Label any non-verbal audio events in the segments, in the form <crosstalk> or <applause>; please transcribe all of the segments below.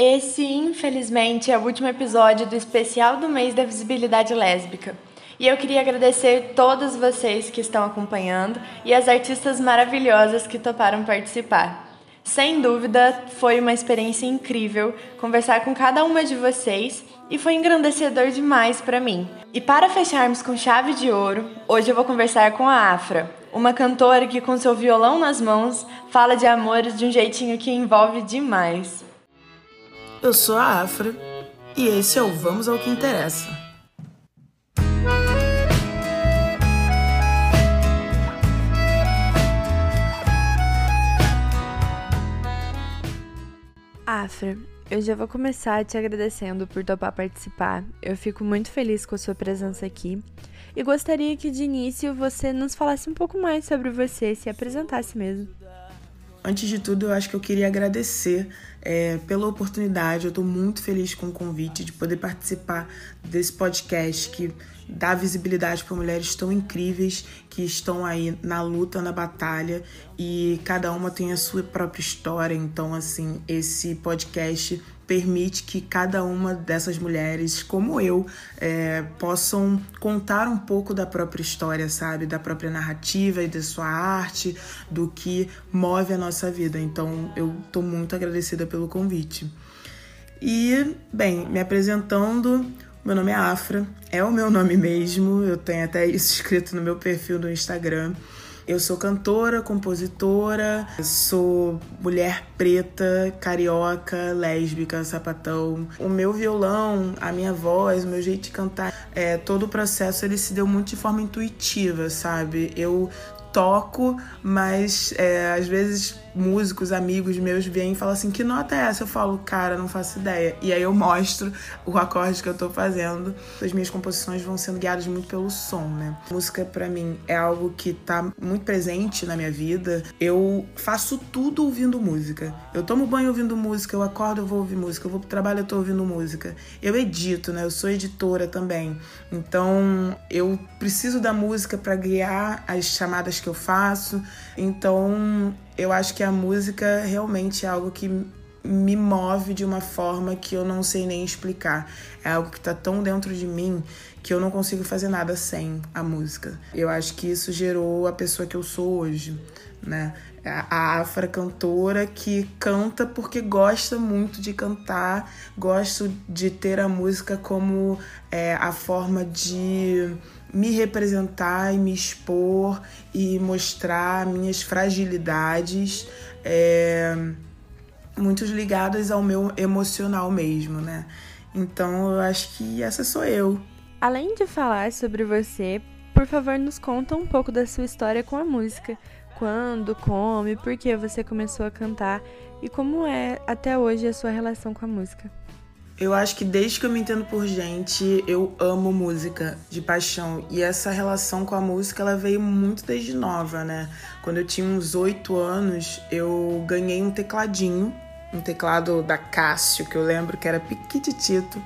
Esse, infelizmente, é o último episódio do especial do mês da visibilidade lésbica. E eu queria agradecer todos vocês que estão acompanhando e as artistas maravilhosas que toparam participar. Sem dúvida, foi uma experiência incrível conversar com cada uma de vocês e foi engrandecedor demais para mim. E para fecharmos com chave de ouro, hoje eu vou conversar com a Afra, uma cantora que com seu violão nas mãos fala de amores de um jeitinho que envolve demais. Eu sou a Afra e esse é o Vamos ao que Interessa. Afra, eu já vou começar te agradecendo por topar participar. Eu fico muito feliz com a sua presença aqui e gostaria que de início você nos falasse um pouco mais sobre você, se apresentasse mesmo. Antes de tudo, eu acho que eu queria agradecer é, pela oportunidade. Eu estou muito feliz com o convite de poder participar desse podcast que dá visibilidade para mulheres tão incríveis que estão aí na luta, na batalha e cada uma tem a sua própria história. Então, assim, esse podcast permite que cada uma dessas mulheres, como eu, é, possam contar um pouco da própria história, sabe? Da própria narrativa e da sua arte, do que move a nossa vida. Então, eu estou muito agradecida pelo convite. E, bem, me apresentando, meu nome é Afra, é o meu nome mesmo, eu tenho até isso escrito no meu perfil do Instagram. Eu sou cantora, compositora, sou mulher preta, carioca, lésbica, sapatão. O meu violão, a minha voz, o meu jeito de cantar, é, todo o processo ele se deu muito de forma intuitiva, sabe? Eu toco, mas é, às vezes músicos, amigos meus vêm e falam assim: que nota é essa? Eu falo, cara, não faço ideia. E aí eu mostro o acorde que eu tô fazendo. As minhas composições vão sendo guiadas muito pelo som, né? Música para mim é algo que tá muito presente na minha vida. Eu faço tudo ouvindo música. Eu tomo banho ouvindo música, eu acordo, eu vou ouvir música, eu vou pro trabalho, eu tô ouvindo música. Eu edito, né? Eu sou editora também. Então, eu preciso da música para guiar as chamadas que eu faço. Então, eu acho que a música realmente é algo que me move de uma forma que eu não sei nem explicar. É algo que está tão dentro de mim que eu não consigo fazer nada sem a música. Eu acho que isso gerou a pessoa que eu sou hoje, né? A afra cantora que canta porque gosta muito de cantar, gosto de ter a música como é, a forma de me representar e me expor e mostrar minhas fragilidades, é, muito ligadas ao meu emocional mesmo, né? Então eu acho que essa sou eu. Além de falar sobre você, por favor, nos conta um pouco da sua história com a música. Quando, como e por que você começou a cantar e como é até hoje a sua relação com a música. Eu acho que desde que eu me entendo por gente, eu amo música de paixão. E essa relação com a música, ela veio muito desde nova, né? Quando eu tinha uns oito anos, eu ganhei um tecladinho, um teclado da Cássio, que eu lembro que era piquititito,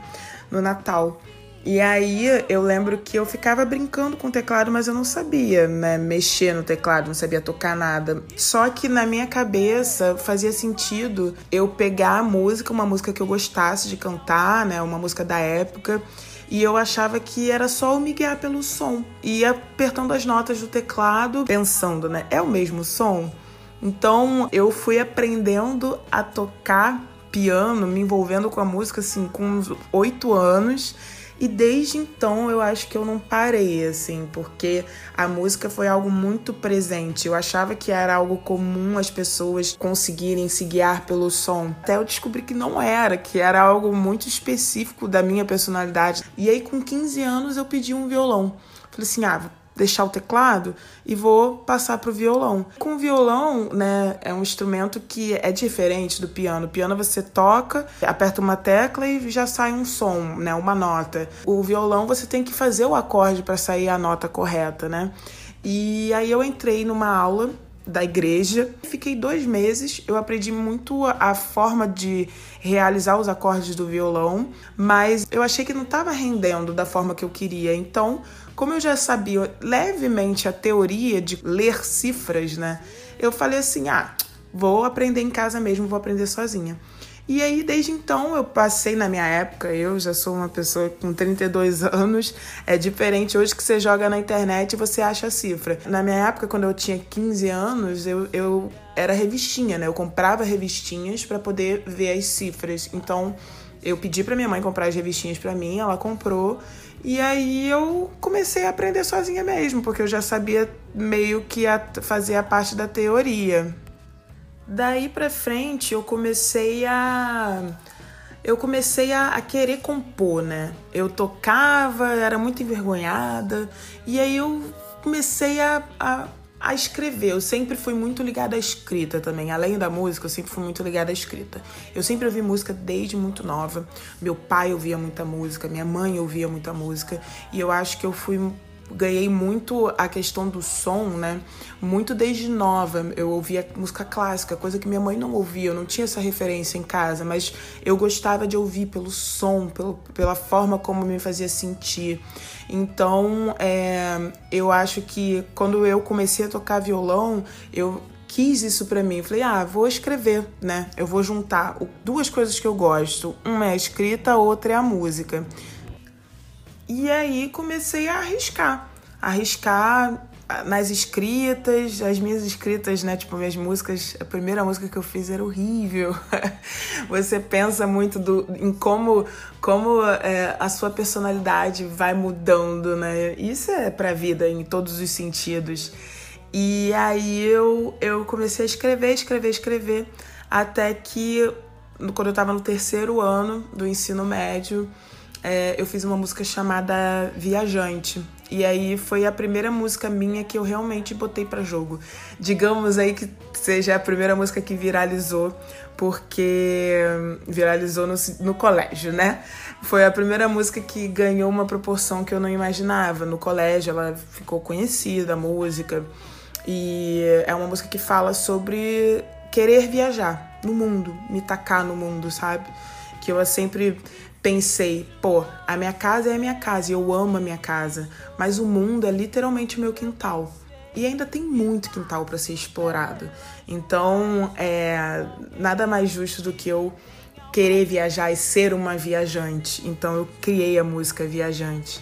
no Natal. E aí eu lembro que eu ficava brincando com o teclado, mas eu não sabia né, mexer no teclado, não sabia tocar nada. Só que na minha cabeça fazia sentido eu pegar a música, uma música que eu gostasse de cantar, né, uma música da época, e eu achava que era só eu me guiar pelo som. E apertando as notas do teclado, pensando, né, é o mesmo som? Então eu fui aprendendo a tocar piano, me envolvendo com a música assim com uns oito anos. E desde então eu acho que eu não parei, assim, porque a música foi algo muito presente. Eu achava que era algo comum as pessoas conseguirem se guiar pelo som. Até eu descobri que não era, que era algo muito específico da minha personalidade. E aí, com 15 anos, eu pedi um violão. Falei assim: ah, deixar o teclado e vou passar para o violão. Com o violão, né, é um instrumento que é diferente do piano. O piano você toca, aperta uma tecla e já sai um som, né, uma nota. O violão você tem que fazer o acorde para sair a nota correta, né? E aí eu entrei numa aula da igreja. Fiquei dois meses, eu aprendi muito a forma de realizar os acordes do violão, mas eu achei que não estava rendendo da forma que eu queria. Então, como eu já sabia levemente a teoria de ler cifras, né? Eu falei assim: ah, vou aprender em casa mesmo, vou aprender sozinha. E aí, desde então, eu passei na minha época, eu já sou uma pessoa com 32 <laughs> anos, é diferente hoje que você joga na internet e você acha a cifra. Na minha época, quando eu tinha 15 anos, eu, eu era revistinha, né? Eu comprava revistinhas para poder ver as cifras. Então, eu pedi para minha mãe comprar as revistinhas para mim, ela comprou. E aí eu comecei a aprender sozinha mesmo, porque eu já sabia meio que a fazer a parte da teoria. Daí pra frente eu comecei a. Eu comecei a, a, querer compor, né? Eu tocava, era muito envergonhada, e aí eu comecei a, a, a escrever. Eu sempre fui muito ligada à escrita também. Além da música, eu sempre fui muito ligada à escrita. Eu sempre ouvi música desde muito nova. Meu pai ouvia muita música, minha mãe ouvia muita música, e eu acho que eu fui ganhei muito a questão do som, né? Muito desde nova. Eu ouvia música clássica, coisa que minha mãe não ouvia, eu não tinha essa referência em casa, mas eu gostava de ouvir pelo som, pelo, pela forma como me fazia sentir. Então, é, eu acho que quando eu comecei a tocar violão, eu quis isso para mim. falei, ah, vou escrever, né? Eu vou juntar duas coisas que eu gosto. Uma é a escrita, a outra é a música. E aí comecei a arriscar. Arriscar nas escritas, as minhas escritas, né? Tipo, minhas músicas, a primeira música que eu fiz era horrível. <laughs> Você pensa muito do, em como, como é, a sua personalidade vai mudando, né? Isso é pra vida em todos os sentidos. E aí eu, eu comecei a escrever, escrever, escrever, até que quando eu tava no terceiro ano do ensino médio, é, eu fiz uma música chamada Viajante. E aí foi a primeira música minha que eu realmente botei para jogo. Digamos aí que seja a primeira música que viralizou, porque viralizou no, no colégio, né? Foi a primeira música que ganhou uma proporção que eu não imaginava. No colégio ela ficou conhecida, a música. E é uma música que fala sobre querer viajar no mundo, me tacar no mundo, sabe? Que eu sempre pensei, pô, a minha casa é a minha casa e eu amo a minha casa, mas o mundo é literalmente o meu quintal. E ainda tem muito quintal para ser explorado. Então, é nada mais justo do que eu querer viajar e ser uma viajante. Então, eu criei a música Viajante.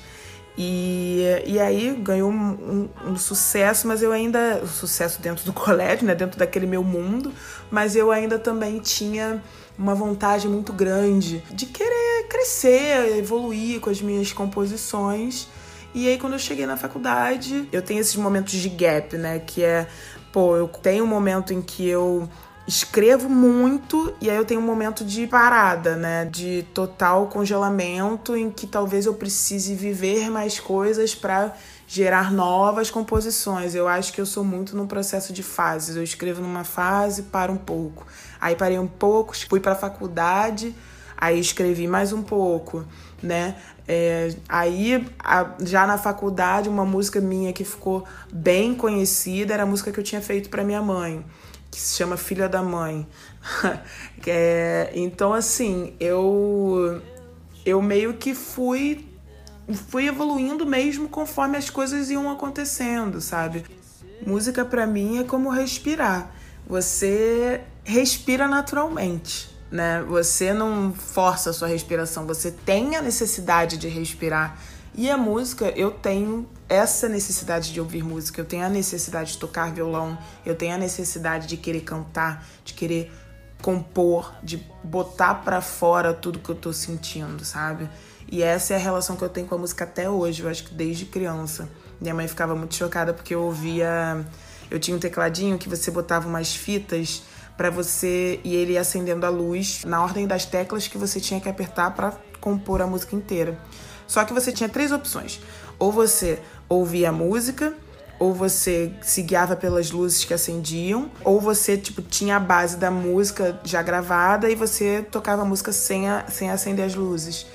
E, e aí ganhou um, um, um, sucesso, mas eu ainda. Um sucesso dentro do <laughs> colégio, né? Dentro daquele meu mundo, mas eu ainda também tinha uma vontade muito grande de querer crescer, evoluir com as minhas composições. E aí, quando eu cheguei na faculdade, eu tenho esses momentos de gap, né? Que é, pô, eu tenho um momento em que eu escrevo muito e aí eu tenho um momento de parada, né? De total congelamento em que talvez eu precise viver mais coisas para gerar novas composições. Eu acho que eu sou muito num processo de fases. Eu escrevo numa fase, paro um pouco. Aí parei um pouco, fui para a faculdade, aí escrevi mais um pouco, né? É, aí, a, já na faculdade, uma música minha que ficou bem conhecida era a música que eu tinha feito para minha mãe, que se chama Filha da Mãe. <laughs> é, então, assim, eu, eu meio que fui fui evoluindo mesmo conforme as coisas iam acontecendo, sabe? Música para mim é como respirar. Você respira naturalmente, né? Você não força a sua respiração, você tem a necessidade de respirar. E a música, eu tenho essa necessidade de ouvir música, eu tenho a necessidade de tocar violão, eu tenho a necessidade de querer cantar, de querer compor, de botar para fora tudo que eu tô sentindo, sabe? E essa é a relação que eu tenho com a música até hoje, eu acho que desde criança. Minha mãe ficava muito chocada porque eu ouvia. Eu tinha um tecladinho que você botava umas fitas para você e ele ia acendendo a luz na ordem das teclas que você tinha que apertar para compor a música inteira. Só que você tinha três opções: ou você ouvia a música, ou você se guiava pelas luzes que acendiam, ou você tipo tinha a base da música já gravada e você tocava a música sem, a, sem acender as luzes.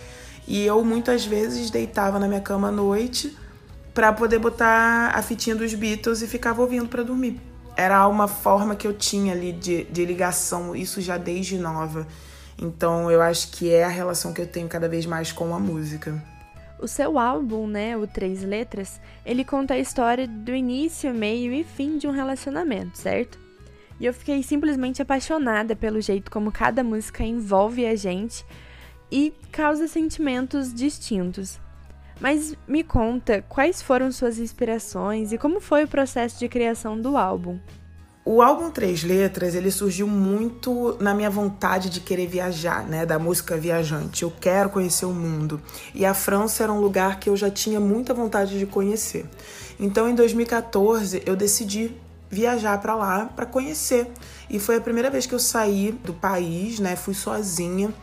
E eu muitas vezes deitava na minha cama à noite para poder botar a fitinha dos Beatles e ficava ouvindo para dormir. Era uma forma que eu tinha ali de, de ligação, isso já desde nova. Então eu acho que é a relação que eu tenho cada vez mais com a música. O seu álbum, né, o Três Letras, ele conta a história do início, meio e fim de um relacionamento, certo? E eu fiquei simplesmente apaixonada pelo jeito como cada música envolve a gente e causa sentimentos distintos. Mas me conta quais foram suas inspirações e como foi o processo de criação do álbum. O álbum Três Letras, ele surgiu muito na minha vontade de querer viajar, né, da música viajante. Eu quero conhecer o mundo. E a França era um lugar que eu já tinha muita vontade de conhecer. Então, em 2014, eu decidi viajar para lá para conhecer. E foi a primeira vez que eu saí do país, né? Fui sozinha.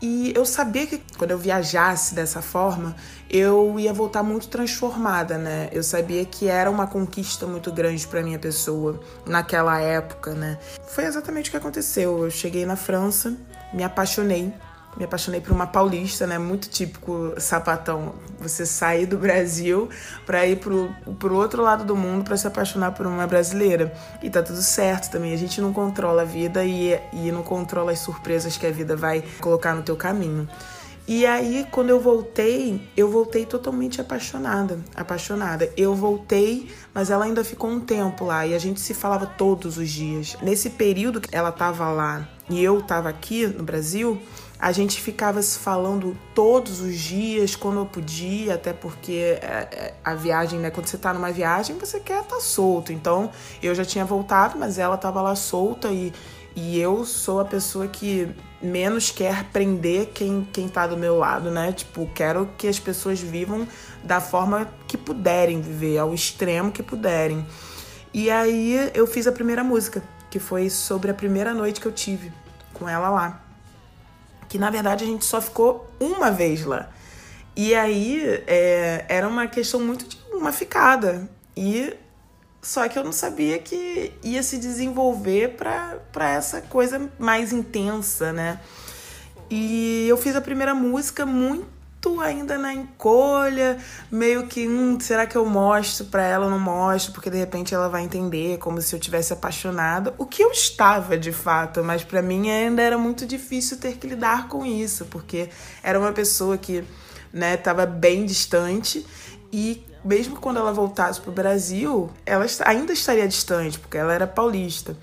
E eu sabia que quando eu viajasse dessa forma, eu ia voltar muito transformada, né? Eu sabia que era uma conquista muito grande para minha pessoa naquela época, né? Foi exatamente o que aconteceu. Eu cheguei na França, me apaixonei me apaixonei por uma paulista, né? Muito típico sapatão. Você sair do Brasil para ir pro, pro outro lado do mundo para se apaixonar por uma brasileira. E tá tudo certo também. A gente não controla a vida e, e não controla as surpresas que a vida vai colocar no teu caminho. E aí, quando eu voltei, eu voltei totalmente apaixonada. Apaixonada. Eu voltei, mas ela ainda ficou um tempo lá e a gente se falava todos os dias. Nesse período que ela tava lá e eu tava aqui no Brasil, a gente ficava se falando todos os dias, quando eu podia, até porque é, é, a viagem, né? Quando você tá numa viagem, você quer estar tá solto. Então, eu já tinha voltado, mas ela tava lá solta e, e eu sou a pessoa que menos quer prender quem, quem tá do meu lado, né? Tipo, quero que as pessoas vivam da forma que puderem viver, ao extremo que puderem. E aí eu fiz a primeira música, que foi sobre a primeira noite que eu tive com ela lá que na verdade a gente só ficou uma vez lá. E aí é, era uma questão muito de uma ficada. E só que eu não sabia que ia se desenvolver para essa coisa mais intensa, né? E eu fiz a primeira música muito muito ainda na encolha, meio que, hum, será que eu mostro para ela ou não mostro? Porque de repente ela vai entender como se eu tivesse apaixonada, o que eu estava de fato, mas para mim ainda era muito difícil ter que lidar com isso, porque era uma pessoa que, né, tava bem distante e mesmo quando ela voltasse pro Brasil, ela ainda estaria distante, porque ela era paulista.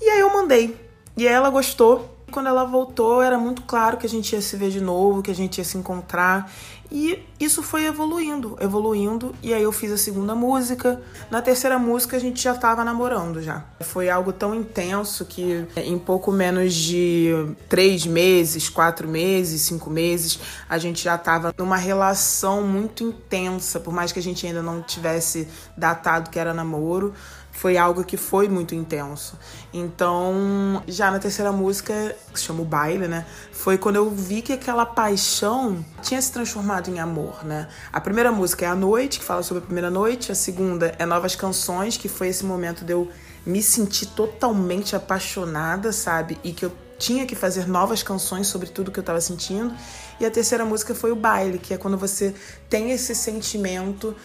E aí eu mandei. E ela gostou quando ela voltou, era muito claro que a gente ia se ver de novo, que a gente ia se encontrar. E isso foi evoluindo, evoluindo. E aí eu fiz a segunda música. Na terceira música a gente já estava namorando já. Foi algo tão intenso que em pouco menos de três meses, quatro meses, cinco meses, a gente já estava numa relação muito intensa. Por mais que a gente ainda não tivesse datado que era namoro, foi algo que foi muito intenso. Então, já na terceira música, que se chama o baile, né? Foi quando eu vi que aquela paixão tinha se transformado em amor, né? A primeira música é A Noite, que fala sobre a primeira noite. A segunda é Novas Canções, que foi esse momento de eu me sentir totalmente apaixonada, sabe? E que eu tinha que fazer novas canções sobre tudo que eu estava sentindo. E a terceira música foi o baile, que é quando você tem esse sentimento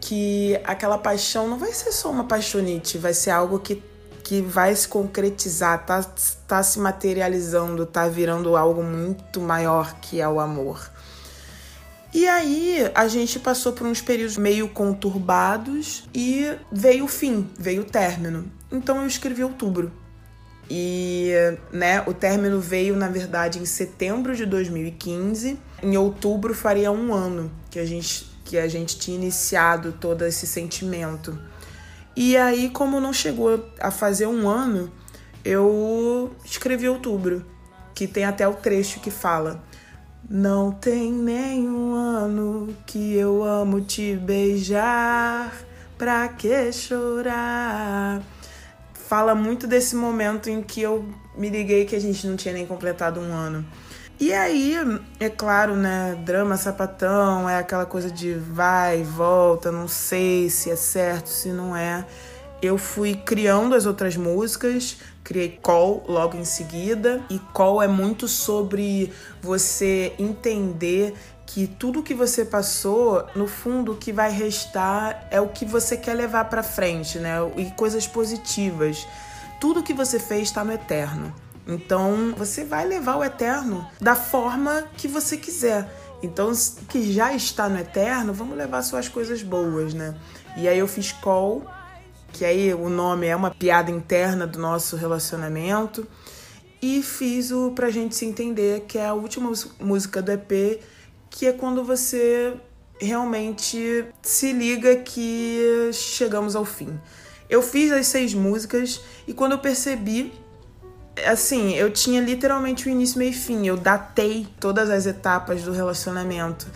que aquela paixão não vai ser só uma paixonite, vai ser algo que, que vai se concretizar, tá, tá se materializando, tá virando algo muito maior que é o amor. E aí a gente passou por uns períodos meio conturbados e veio o fim, veio o término. Então eu escrevi outubro. E, né, o término veio, na verdade, em setembro de 2015. Em outubro faria um ano que a gente que a gente tinha iniciado todo esse sentimento. E aí, como não chegou a fazer um ano, eu escrevi outubro, que tem até o trecho que fala: Não tem nenhum ano que eu amo te beijar, pra que chorar? Fala muito desse momento em que eu me liguei que a gente não tinha nem completado um ano. E aí, é claro, né? Drama sapatão é aquela coisa de vai, volta, não sei se é certo, se não é. Eu fui criando as outras músicas, criei Call logo em seguida, e Call é muito sobre você entender que tudo que você passou, no fundo, o que vai restar é o que você quer levar para frente, né? E coisas positivas. Tudo que você fez está no eterno. Então, você vai levar o eterno da forma que você quiser. Então, que já está no eterno, vamos levar suas coisas boas, né? E aí eu fiz call que aí o nome é uma piada interna do nosso relacionamento. E fiz o Pra Gente Se Entender, que é a última música do EP, que é quando você realmente se liga que chegamos ao fim. Eu fiz as seis músicas e quando eu percebi, assim, eu tinha literalmente o início, meio e fim. Eu datei todas as etapas do relacionamento.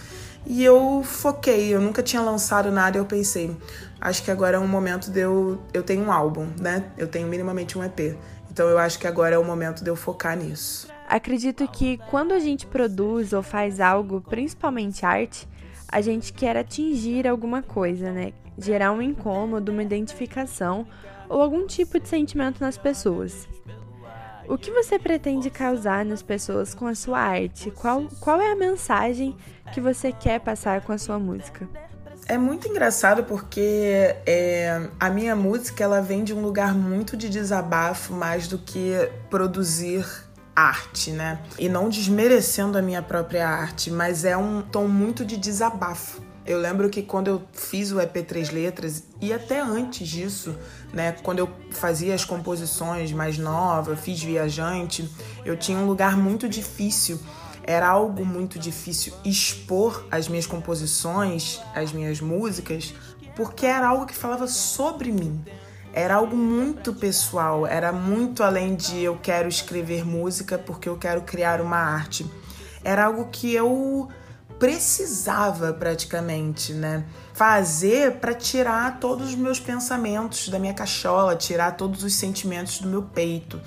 E eu foquei, eu nunca tinha lançado nada eu pensei, acho que agora é um momento de eu. Eu tenho um álbum, né? Eu tenho minimamente um EP. Então eu acho que agora é o momento de eu focar nisso. Acredito que quando a gente produz ou faz algo, principalmente arte, a gente quer atingir alguma coisa, né? Gerar um incômodo, uma identificação ou algum tipo de sentimento nas pessoas. O que você pretende causar nas pessoas com a sua arte? Qual, qual é a mensagem que você quer passar com a sua música? É muito engraçado porque é, a minha música ela vem de um lugar muito de desabafo mais do que produzir arte, né? E não desmerecendo a minha própria arte, mas é um tom muito de desabafo. Eu lembro que quando eu fiz o EP Três Letras, e até antes disso, né, quando eu fazia as composições mais novas, fiz Viajante, eu tinha um lugar muito difícil. Era algo muito difícil expor as minhas composições, as minhas músicas, porque era algo que falava sobre mim. Era algo muito pessoal, era muito além de eu quero escrever música porque eu quero criar uma arte. Era algo que eu precisava praticamente, né? Fazer para tirar todos os meus pensamentos da minha cachola, tirar todos os sentimentos do meu peito.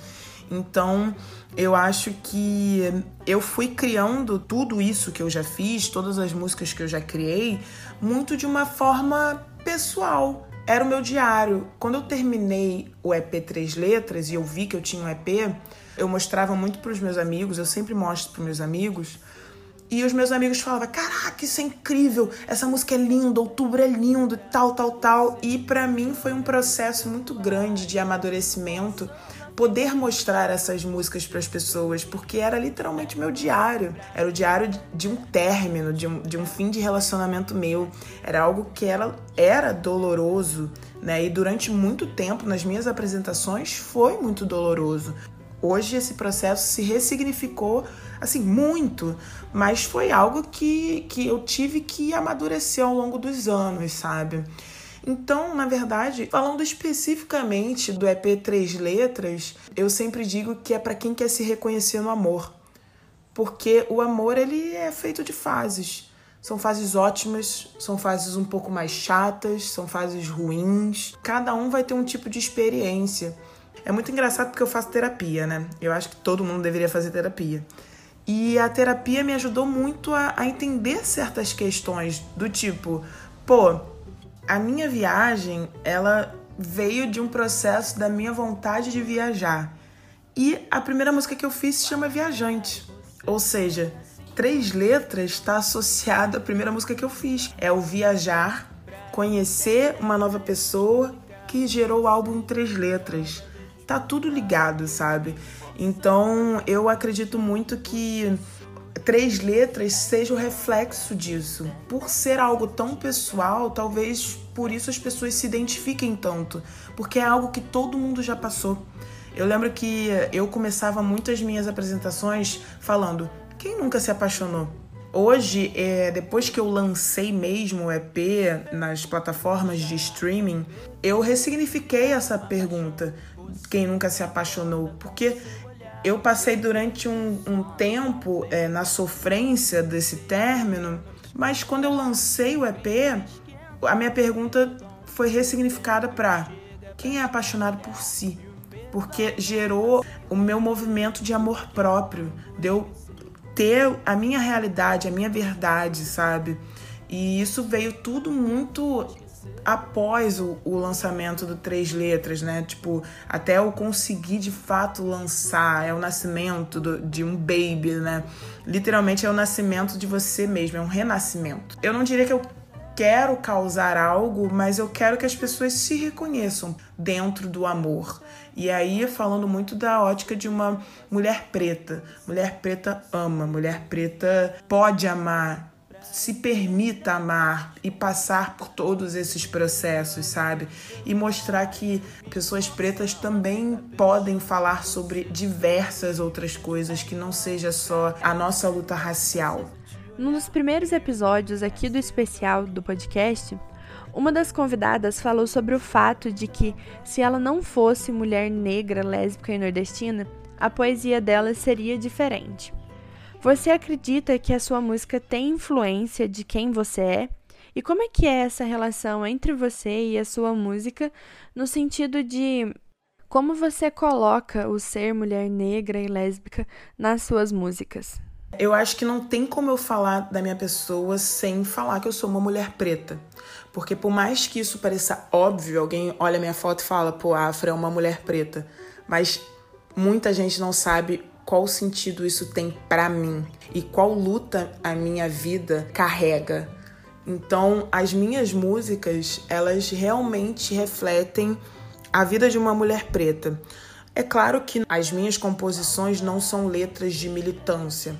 Então, eu acho que eu fui criando tudo isso que eu já fiz, todas as músicas que eu já criei, muito de uma forma pessoal. Era o meu diário. Quando eu terminei o EP Três Letras e eu vi que eu tinha um EP, eu mostrava muito para os meus amigos, eu sempre mostro para meus amigos, e os meus amigos falavam: Caraca, isso é incrível, essa música é linda, outubro é lindo, tal, tal, tal. E para mim foi um processo muito grande de amadurecimento poder mostrar essas músicas para as pessoas, porque era literalmente meu diário. Era o diário de um término, de um, de um fim de relacionamento meu. Era algo que era, era doloroso, né? E durante muito tempo, nas minhas apresentações, foi muito doloroso. Hoje esse processo se ressignificou assim muito, mas foi algo que, que eu tive que amadurecer ao longo dos anos, sabe? Então, na verdade, falando especificamente do EP Três Letras, eu sempre digo que é para quem quer se reconhecer no amor. Porque o amor ele é feito de fases. São fases ótimas, são fases um pouco mais chatas, são fases ruins. Cada um vai ter um tipo de experiência. É muito engraçado porque eu faço terapia, né? Eu acho que todo mundo deveria fazer terapia. E a terapia me ajudou muito a, a entender certas questões, do tipo, pô, a minha viagem, ela veio de um processo da minha vontade de viajar. E a primeira música que eu fiz se chama Viajante. Ou seja, três letras está associado à primeira música que eu fiz. É o viajar, conhecer uma nova pessoa que gerou o álbum três letras. Tá tudo ligado, sabe? Então, eu acredito muito que três letras seja o reflexo disso. Por ser algo tão pessoal, talvez por isso as pessoas se identifiquem tanto, porque é algo que todo mundo já passou. Eu lembro que eu começava muitas minhas apresentações falando: quem nunca se apaixonou? Hoje, é, depois que eu lancei mesmo o EP nas plataformas de streaming, eu ressignifiquei essa pergunta. Quem nunca se apaixonou? Porque eu passei durante um, um tempo é, na sofrência desse término, mas quando eu lancei o EP, a minha pergunta foi ressignificada para quem é apaixonado por si? Porque gerou o meu movimento de amor próprio, deu ter a minha realidade, a minha verdade, sabe? E isso veio tudo muito após o, o, lançamento do Três Letras, né? Tipo, até eu conseguir de fato lançar, é o nascimento do, de um baby, né? Literalmente é o nascimento de você mesmo, é um renascimento. Eu não diria que eu quero causar algo, mas eu quero que as pessoas se reconheçam dentro do amor. E aí, falando muito da ótica de uma mulher preta. Mulher preta ama, mulher preta pode amar se permita amar e passar por todos esses processos, sabe? E mostrar que pessoas pretas também podem falar sobre diversas outras coisas que não seja só a nossa luta racial. Num dos primeiros episódios aqui do especial do podcast, uma das convidadas falou sobre o fato de que, se ela não fosse mulher negra, lésbica e nordestina, a poesia dela seria diferente. Você acredita que a sua música tem influência de quem você é? E como é que é essa relação entre você e a sua música no sentido de como você coloca o ser mulher negra e lésbica nas suas músicas? Eu acho que não tem como eu falar da minha pessoa sem falar que eu sou uma mulher preta. Porque por mais que isso pareça óbvio, alguém olha minha foto e fala, pô, a Afra é uma mulher preta. Mas muita gente não sabe qual sentido isso tem para mim e qual luta a minha vida carrega. Então, as minhas músicas, elas realmente refletem a vida de uma mulher preta. É claro que as minhas composições não são letras de militância,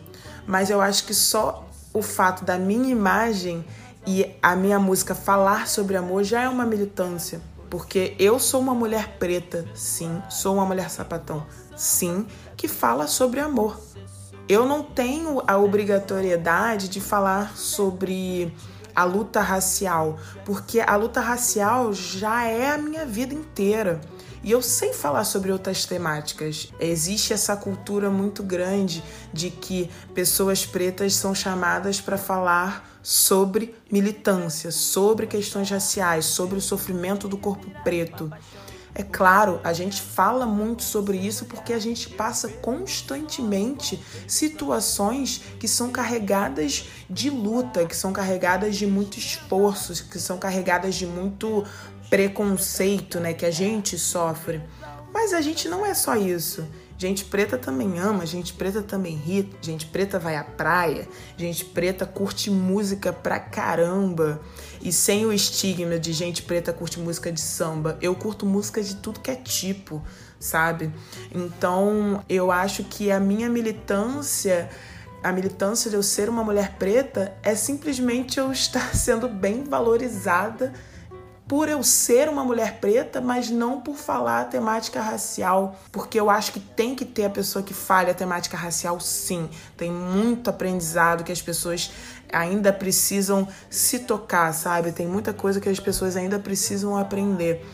mas eu acho que só o fato da minha imagem e a minha música falar sobre amor já é uma militância. Porque eu sou uma mulher preta, sim, sou uma mulher sapatão, sim, que fala sobre amor. Eu não tenho a obrigatoriedade de falar sobre a luta racial, porque a luta racial já é a minha vida inteira. E eu sei falar sobre outras temáticas. Existe essa cultura muito grande de que pessoas pretas são chamadas para falar sobre militância, sobre questões raciais, sobre o sofrimento do corpo preto. É claro, a gente fala muito sobre isso porque a gente passa constantemente situações que são carregadas de luta, que são carregadas de muito esforço, que são carregadas de muito preconceito, né, que a gente sofre. Mas a gente não é só isso. Gente preta também ama, gente preta também ri, gente preta vai à praia, gente preta curte música pra caramba. E sem o estigma de gente preta curte música de samba, eu curto música de tudo que é tipo, sabe? Então eu acho que a minha militância a militância de eu ser uma mulher preta é simplesmente eu <laughs> estar sendo bem valorizada por eu ser uma mulher preta, mas não por falar a temática racial, porque eu acho que tem que ter a pessoa que fale a temática racial, sim. Tem muito aprendizado que as pessoas ainda precisam se tocar, sabe? Tem muita coisa que as pessoas ainda precisam aprender.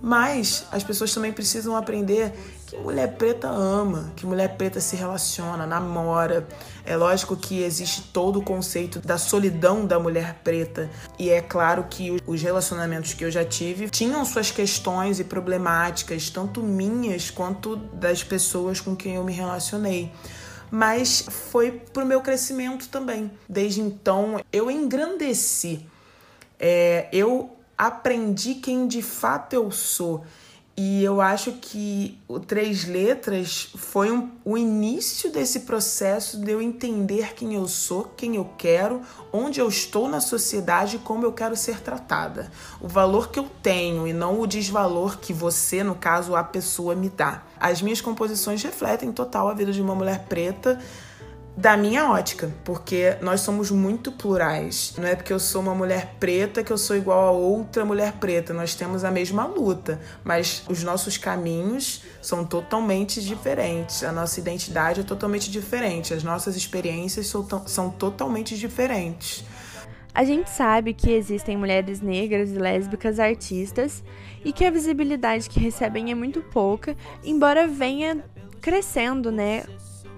Mas as pessoas também precisam aprender que mulher preta ama, que mulher preta se relaciona, namora. É lógico que existe todo o conceito da solidão da mulher preta. E é claro que os relacionamentos que eu já tive tinham suas questões e problemáticas, tanto minhas quanto das pessoas com quem eu me relacionei mas foi pro meu crescimento também. Desde então, eu engrandeci. É, eu aprendi quem de fato eu sou. E eu acho que o Três Letras foi um, o início desse processo de eu entender quem eu sou, quem eu quero, onde eu estou na sociedade e como eu quero ser tratada. O valor que eu tenho e não o desvalor que você, no caso, a pessoa, me dá. As minhas composições refletem total a vida de uma mulher preta da minha ótica, porque nós somos muito plurais. Não é porque eu sou uma mulher preta que eu sou igual a outra mulher preta. Nós temos a mesma luta, mas os nossos caminhos são totalmente diferentes. A nossa identidade é totalmente diferente. As nossas experiências são, são totalmente diferentes. A gente sabe que existem mulheres negras e lésbicas artistas e que a visibilidade que recebem é muito pouca, embora venha crescendo, né,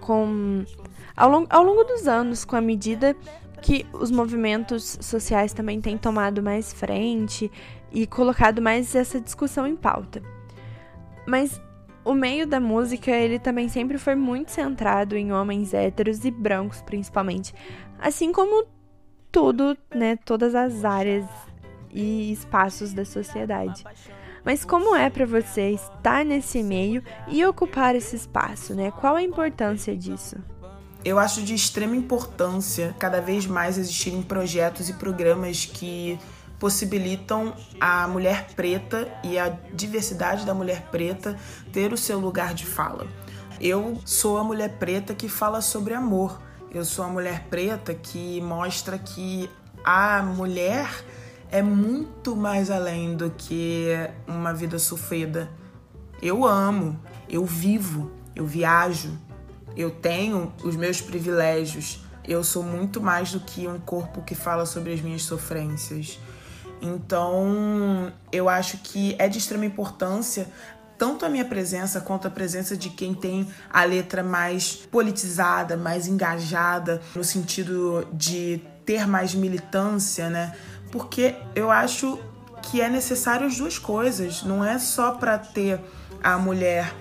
com ao, long, ao longo dos anos, com a medida que os movimentos sociais também têm tomado mais frente e colocado mais essa discussão em pauta. Mas o meio da música, ele também sempre foi muito centrado em homens héteros e brancos, principalmente. Assim como tudo, né, todas as áreas e espaços da sociedade. Mas como é para você estar nesse meio e ocupar esse espaço, né? Qual a importância disso? Eu acho de extrema importância cada vez mais existirem projetos e programas que possibilitam a mulher preta e a diversidade da mulher preta ter o seu lugar de fala. Eu sou a mulher preta que fala sobre amor, Eu sou uma mulher preta que mostra que a mulher é muito mais além do que uma vida sofrida. Eu amo, eu vivo, eu viajo, eu tenho os meus privilégios. Eu sou muito mais do que um corpo que fala sobre as minhas sofrências. Então, eu acho que é de extrema importância tanto a minha presença quanto a presença de quem tem a letra mais politizada, mais engajada, no sentido de ter mais militância, né? Porque eu acho que é necessário as duas coisas, não é só para ter a mulher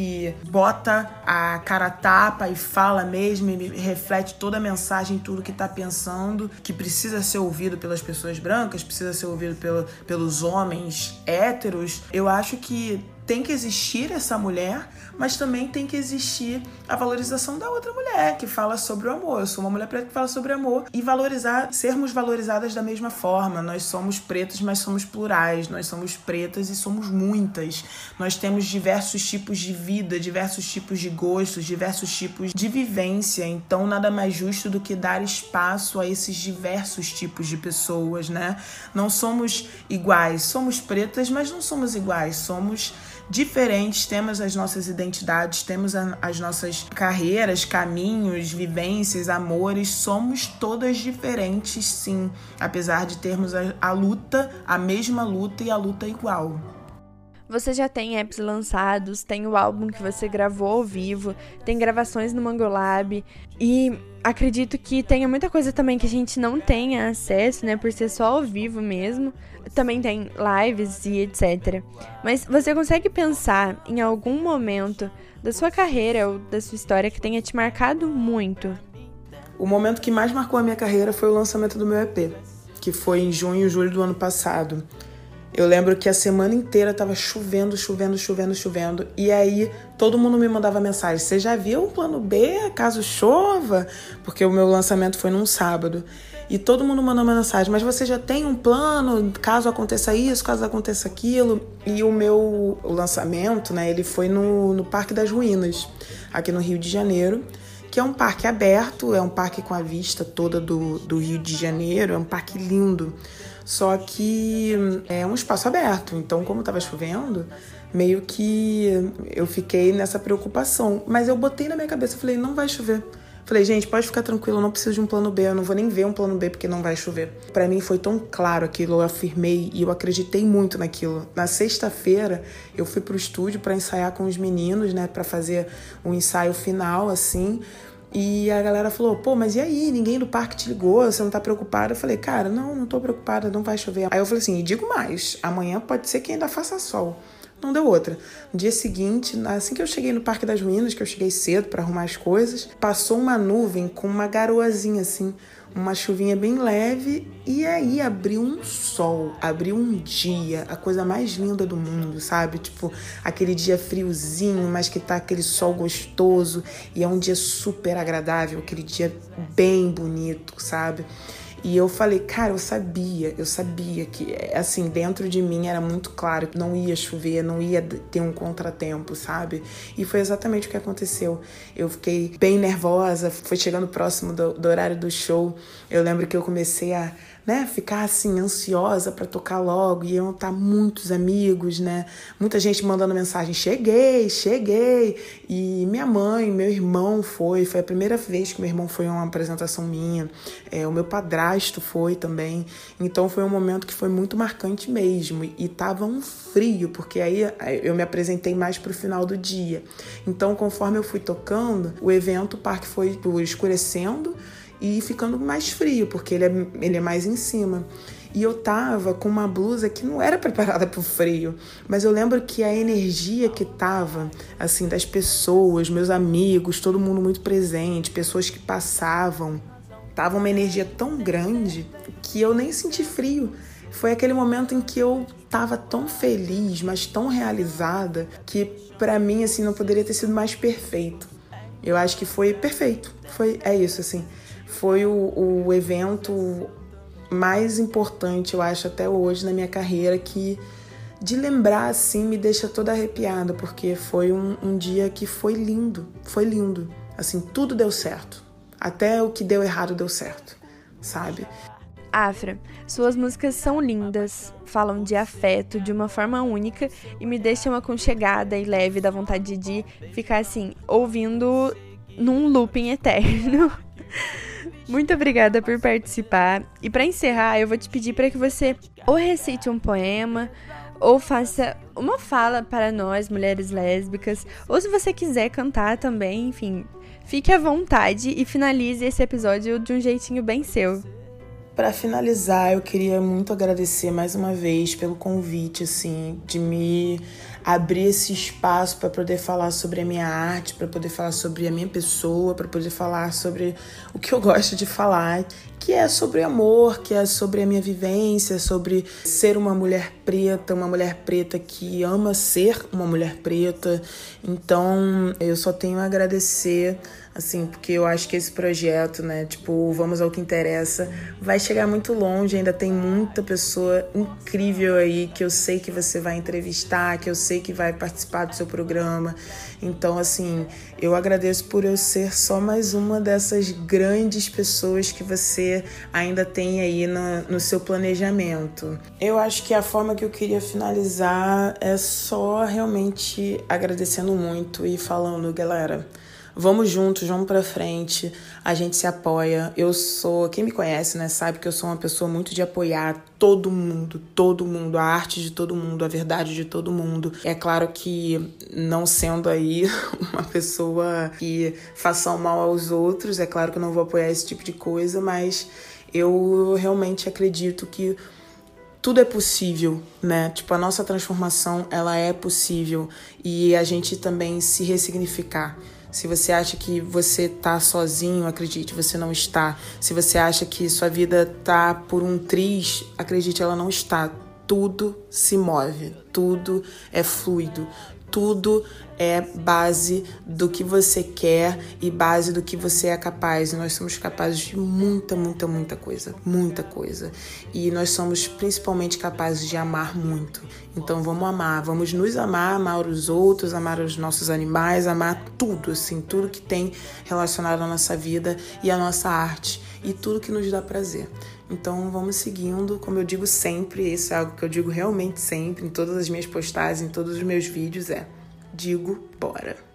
que bota a cara tapa e fala mesmo e reflete toda a mensagem, tudo que tá pensando, que precisa ser ouvido pelas pessoas brancas, precisa ser ouvido pelo, pelos homens héteros. Eu acho que tem que existir essa mulher, mas também tem que existir a valorização da outra mulher que fala sobre o amor. Eu sou uma mulher preta que fala sobre amor e valorizar, sermos valorizadas da mesma forma. Nós somos pretos, mas somos plurais. Nós somos pretas e somos muitas. Nós temos diversos tipos de vida, diversos tipos de gostos, diversos tipos de vivência. Então, nada mais justo do que dar espaço a esses diversos tipos de pessoas, né? Não somos iguais, somos pretas, mas não somos iguais. Somos diferentes, temos as nossas identidades, temos as nossas carreiras, caminhos, vivências, amores, somos todas diferentes, sim, apesar de termos a, a luta, a mesma luta e a luta igual. Você já tem apps lançados, tem o álbum que você gravou ao vivo, tem gravações no Mangolab e acredito que tenha muita coisa também que a gente não tenha acesso, né, por ser só ao vivo mesmo. Também tem lives e etc. Mas você consegue pensar em algum momento da sua carreira ou da sua história que tenha te marcado muito? O momento que mais marcou a minha carreira foi o lançamento do meu EP, que foi em junho e julho do ano passado. Eu lembro que a semana inteira tava chovendo, chovendo, chovendo, chovendo. E aí todo mundo me mandava mensagem: Você já viu um plano B caso chova? Porque o meu lançamento foi num sábado. E todo mundo mandou uma mensagem: Mas você já tem um plano caso aconteça isso, caso aconteça aquilo? E o meu lançamento, né? Ele foi no, no Parque das Ruínas, aqui no Rio de Janeiro que é um parque aberto, é um parque com a vista toda do, do Rio de Janeiro, é um parque lindo. Só que é um espaço aberto, então como estava chovendo, meio que eu fiquei nessa preocupação. Mas eu botei na minha cabeça, falei, não vai chover. Falei, gente, pode ficar tranquilo, eu não preciso de um plano B, eu não vou nem ver um plano B porque não vai chover. Para mim foi tão claro aquilo, eu afirmei e eu acreditei muito naquilo. Na sexta-feira, eu fui pro estúdio para ensaiar com os meninos, né, para fazer um ensaio final assim. E a galera falou: pô, mas e aí? Ninguém do parque te ligou? Você não tá preocupada? Eu falei: cara, não, não tô preocupada, não vai chover. Aí eu falei assim: e digo mais: amanhã pode ser que ainda faça sol. Não deu outra. No dia seguinte, assim que eu cheguei no Parque das Ruínas, que eu cheguei cedo para arrumar as coisas, passou uma nuvem com uma garoazinha assim uma chuvinha bem leve e aí abriu um sol, abriu um dia, a coisa mais linda do mundo, sabe? Tipo, aquele dia friozinho, mas que tá aquele sol gostoso e é um dia super agradável, aquele dia bem bonito, sabe? E eu falei, cara, eu sabia, eu sabia que, assim, dentro de mim era muito claro que não ia chover, não ia ter um contratempo, sabe? E foi exatamente o que aconteceu. Eu fiquei bem nervosa, foi chegando próximo do, do horário do show. Eu lembro que eu comecei a né, ficar assim ansiosa para tocar logo e iam estar tá muitos amigos, né? Muita gente mandando mensagem: "Cheguei, cheguei". E minha mãe, meu irmão foi, foi a primeira vez que meu irmão foi a uma apresentação minha. É, o meu padrasto foi também. Então foi um momento que foi muito marcante mesmo e tava um frio, porque aí eu me apresentei mais pro final do dia. Então, conforme eu fui tocando, o evento, o parque foi escurecendo e ficando mais frio, porque ele é, ele é mais em cima. E eu tava com uma blusa que não era <laughs> preparada para o frio, mas eu lembro que a energia que tava, assim, das pessoas, meus amigos, todo mundo muito presente, pessoas que passavam, tava uma energia tão grande que eu nem senti frio. Foi aquele momento em que eu tava tão feliz, mas tão realizada, que para mim, assim, não poderia ter sido mais perfeito. Eu acho que foi perfeito. Foi, é isso, assim foi o, o evento mais importante, eu acho, até hoje na minha carreira, que de lembrar assim me deixa toda arrepiada, porque foi um, um dia que foi lindo, foi lindo. Assim, tudo deu certo. Até o que deu errado deu certo, sabe? Afra, suas músicas são lindas, falam de afeto de uma forma única e me deixam aconchegada e leve da vontade de ficar assim, ouvindo num looping eterno. <laughs> Muito obrigada por participar. E para encerrar, eu vou te pedir para que você ou recite um poema, ou faça uma fala para nós, mulheres lésbicas, ou se você quiser cantar também, enfim, fique à vontade e finalize esse episódio de um jeitinho bem seu. Para finalizar, eu queria muito agradecer mais uma vez pelo convite, assim, de me abrir esse espaço para poder falar sobre a minha arte, para poder falar sobre a minha pessoa, para poder falar sobre o que eu gosto de falar, que é sobre amor, que é sobre a minha vivência, sobre ser uma mulher preta, uma mulher preta que ama ser uma mulher preta. Então, eu só tenho a agradecer assim, porque eu acho que esse projeto, né, tipo, vamos ao que interessa, vai chegar muito longe, ainda tem muita pessoa incrível aí que eu sei que você vai entrevistar, que eu sei que vai participar do seu programa. Então, assim, eu agradeço por eu ser só mais uma dessas grandes pessoas que você ainda tem aí no, no seu planejamento. Eu acho que a forma que eu queria finalizar é só realmente agradecendo muito e falando, galera. Vamos juntos, vamos para frente. A gente se apoia. Eu sou, quem me conhece, né, sabe que eu sou uma pessoa muito de apoiar todo mundo, todo mundo, a arte de todo mundo, a verdade de todo mundo. É claro que não sendo aí <laughs> uma pessoa que faça mal aos outros, é claro que eu não vou apoiar esse tipo de coisa, mas eu realmente acredito que tudo é possível, né? Tipo, a nossa transformação, ela é possível e a gente também se ressignificar. Se você acha que você tá sozinho, acredite, você não está. Se você acha que sua vida tá por um triz, acredite, ela não está. Tudo se move, tudo é fluido, tudo é base do que você quer e base do que você é capaz. E nós somos capazes de muita, muita, muita coisa, muita coisa. E nós somos principalmente capazes de amar muito. Então vamos amar, vamos nos amar, amar os outros, amar os nossos animais, amar tudo, assim, tudo que tem relacionado à nossa vida e à nossa arte e tudo que nos dá prazer. Então vamos seguindo, como eu digo sempre, isso é algo que eu digo realmente sempre, em todas as minhas postagens, em todos os meus vídeos, é digo bora.